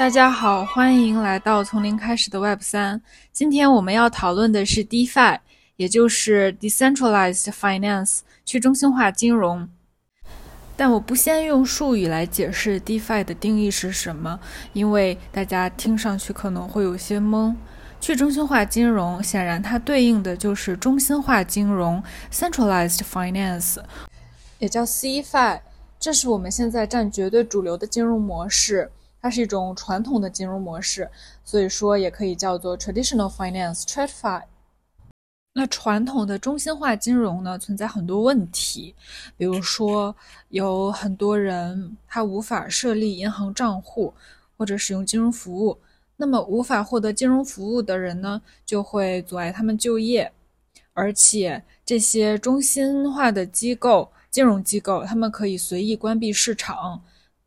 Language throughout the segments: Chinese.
大家好，欢迎来到从零开始的 Web 三。今天我们要讨论的是 DeFi，也就是 Decentralized Finance，去中心化金融。但我不先用术语来解释 DeFi 的定义是什么，因为大家听上去可能会有些懵。去中心化金融显然它对应的就是中心化金融 （Centralized Finance），也叫 Cfi，。这是我们现在占绝对主流的金融模式。它是一种传统的金融模式，所以说也可以叫做 traditional finance (TradFi)。那传统的中心化金融呢，存在很多问题，比如说有很多人他无法设立银行账户或者使用金融服务，那么无法获得金融服务的人呢，就会阻碍他们就业，而且这些中心化的机构、金融机构，他们可以随意关闭市场。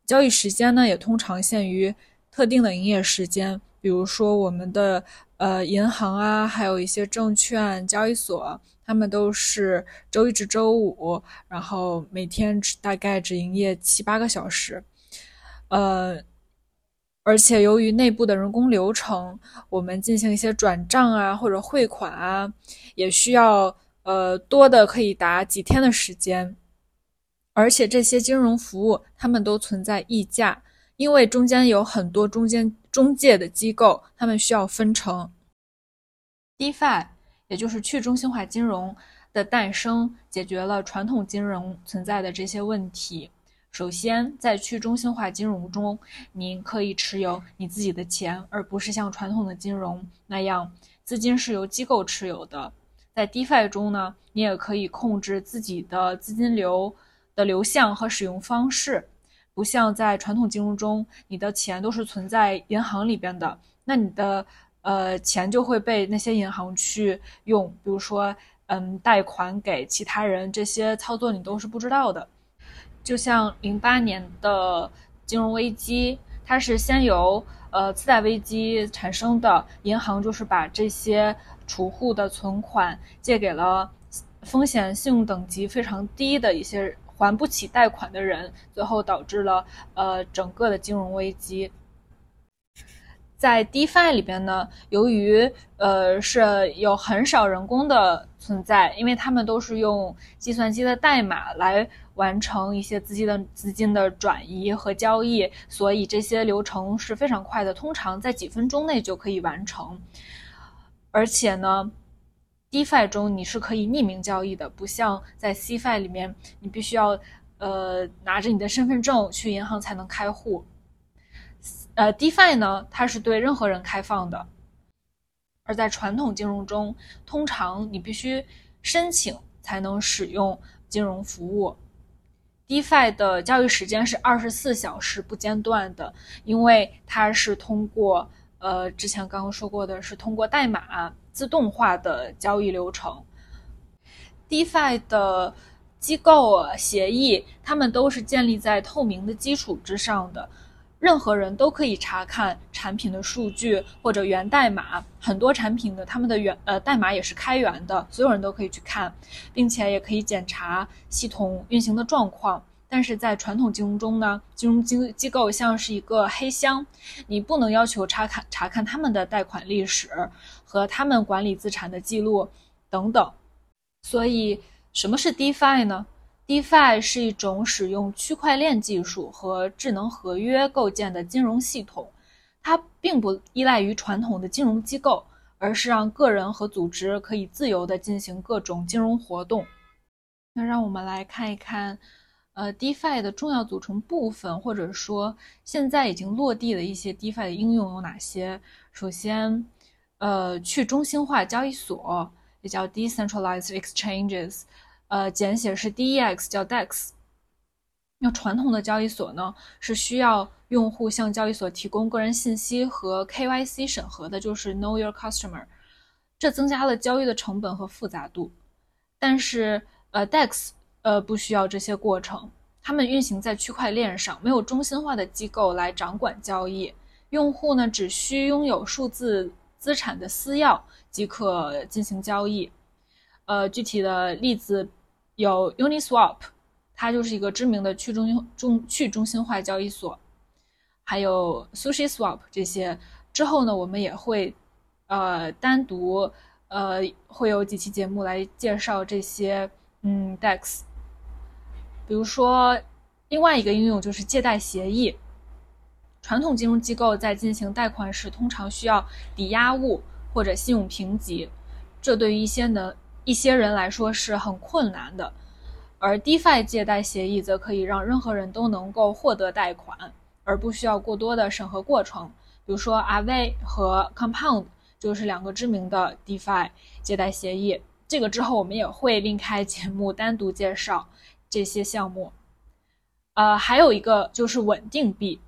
交易时间呢，也通常限于特定的营业时间，比如说我们的呃银行啊，还有一些证券交易所，他们都是周一至周五，然后每天只大概只营业七八个小时，呃，而且由于内部的人工流程，我们进行一些转账啊或者汇款啊，也需要呃多的可以达几天的时间。而且这些金融服务，他们都存在溢价，因为中间有很多中间中介的机构，他们需要分成。DeFi，也就是去中心化金融的诞生，解决了传统金融存在的这些问题。首先，在去中心化金融中，您可以持有你自己的钱，而不是像传统的金融那样，资金是由机构持有的。在 DeFi 中呢，你也可以控制自己的资金流。的流向和使用方式，不像在传统金融中，你的钱都是存在银行里边的，那你的呃钱就会被那些银行去用，比如说嗯贷款给其他人，这些操作你都是不知道的。就像零八年的金融危机，它是先由呃次贷危机产生的，银行就是把这些储户的存款借给了风险信用等级非常低的一些。还不起贷款的人，最后导致了呃整个的金融危机。在 DeFi 里边呢，由于呃是有很少人工的存在，因为他们都是用计算机的代码来完成一些资金的资金的转移和交易，所以这些流程是非常快的，通常在几分钟内就可以完成。而且呢。DeFi 中你是可以匿名交易的，不像在 Cfi 里面，你必须要呃拿着你的身份证去银行才能开户。呃，DeFi 呢，它是对任何人开放的，而在传统金融中，通常你必须申请才能使用金融服务。DeFi 的交易时间是二十四小时不间断的，因为它是通过呃之前刚刚说过的是通过代码。自动化的交易流程，DeFi 的机构协议，他们都是建立在透明的基础之上的，任何人都可以查看产品的数据或者源代码。很多产品的他们的源呃代码也是开源的，所有人都可以去看，并且也可以检查系统运行的状况。但是在传统金融中呢，金融机机构像是一个黑箱，你不能要求查看查看他们的贷款历史和他们管理资产的记录等等。所以，什么是 DeFi 呢？DeFi 是一种使用区块链技术和智能合约构建的金融系统，它并不依赖于传统的金融机构，而是让个人和组织可以自由地进行各种金融活动。那让我们来看一看。呃，DeFi 的重要组成部分，或者说现在已经落地的一些 DeFi 的应用有哪些？首先，呃，去中心化交易所也叫 Decentralized Exchanges，呃，简写是 DEX，叫 DEX。那传统的交易所呢，是需要用户向交易所提供个人信息和 KYC 审核的，就是 Know Your Customer，这增加了交易的成本和复杂度。但是，呃，DEX。呃，不需要这些过程，他们运行在区块链上，没有中心化的机构来掌管交易。用户呢，只需拥有数字资产的私钥即可进行交易。呃，具体的例子有 Uniswap，它就是一个知名的去中心中去中心化交易所。还有 Sushi Swap 这些。之后呢，我们也会呃单独呃会有几期节目来介绍这些嗯 DEX。比如说，另外一个应用就是借贷协议。传统金融机构在进行贷款时，通常需要抵押物或者信用评级，这对于一些能一些人来说是很困难的。而 DeFi 借贷协议则可以让任何人都能够获得贷款，而不需要过多的审核过程。比如说 Aave 和 Compound 就是两个知名的 DeFi 借贷协议。这个之后我们也会另开节目单独介绍这些项目。呃，还有一个就是稳定币。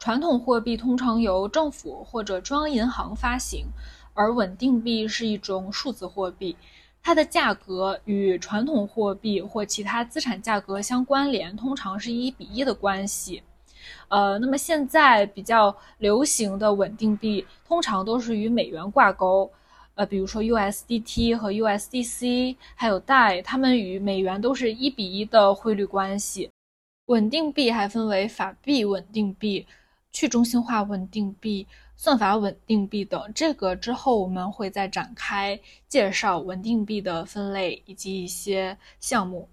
传统货币通常由政府或者中央银行发行，而稳定币是一种数字货币，它的价格与传统货币或其他资产价格相关联，通常是一比一的关系。呃，那么现在比较流行的稳定币通常都是与美元挂钩，呃，比如说 USDT 和 USDC，还有 DAI，它们与美元都是一比一的汇率关系。稳定币还分为法币稳定币。去中心化稳定币、算法稳定币等，这个之后我们会再展开介绍稳定币的分类以及一些项目。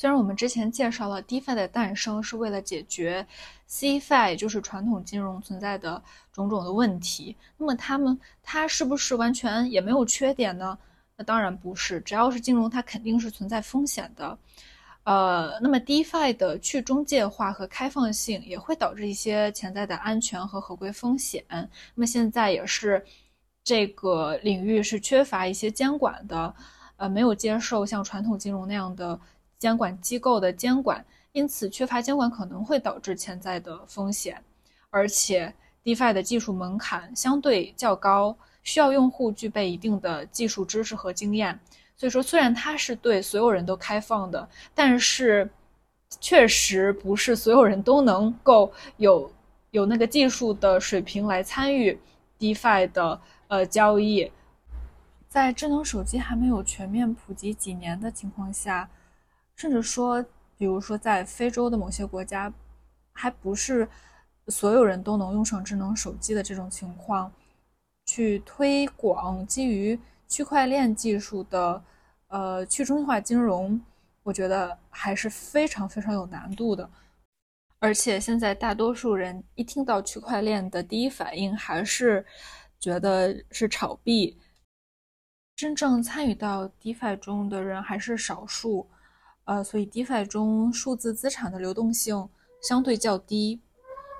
虽然我们之前介绍了 DeFi 的诞生是为了解决 Cfi，就是传统金融存在的种种的问题，那么它们它是不是完全也没有缺点呢？那当然不是，只要是金融，它肯定是存在风险的。呃，那么 DeFi 的去中介化和开放性也会导致一些潜在的安全和合规风险。那么现在也是这个领域是缺乏一些监管的，呃，没有接受像传统金融那样的监管机构的监管，因此缺乏监管可能会导致潜在的风险。而且 DeFi 的技术门槛相对较高，需要用户具备一定的技术知识和经验。所以说，虽然它是对所有人都开放的，但是确实不是所有人都能够有有那个技术的水平来参与 DeFi 的呃交易。在智能手机还没有全面普及几年的情况下，甚至说，比如说在非洲的某些国家，还不是所有人都能用上智能手机的这种情况，去推广基于。区块链技术的，呃，去中心化金融，我觉得还是非常非常有难度的。而且现在大多数人一听到区块链的第一反应还是觉得是炒币，真正参与到 DeFi 中的人还是少数，呃，所以 DeFi 中数字资产的流动性相对较低，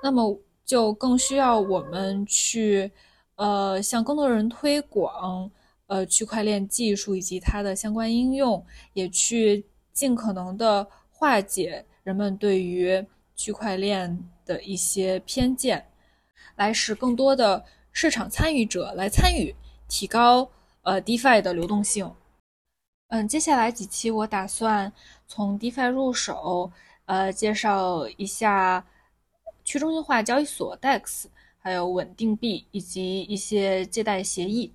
那么就更需要我们去，呃，向更多人推广。呃，区块链技术以及它的相关应用，也去尽可能的化解人们对于区块链的一些偏见，来使更多的市场参与者来参与，提高呃 DeFi 的流动性。嗯，接下来几期我打算从 Defi 入手，呃，介绍一下去中心化交易所 Dex，还有稳定币以及一些借贷协议。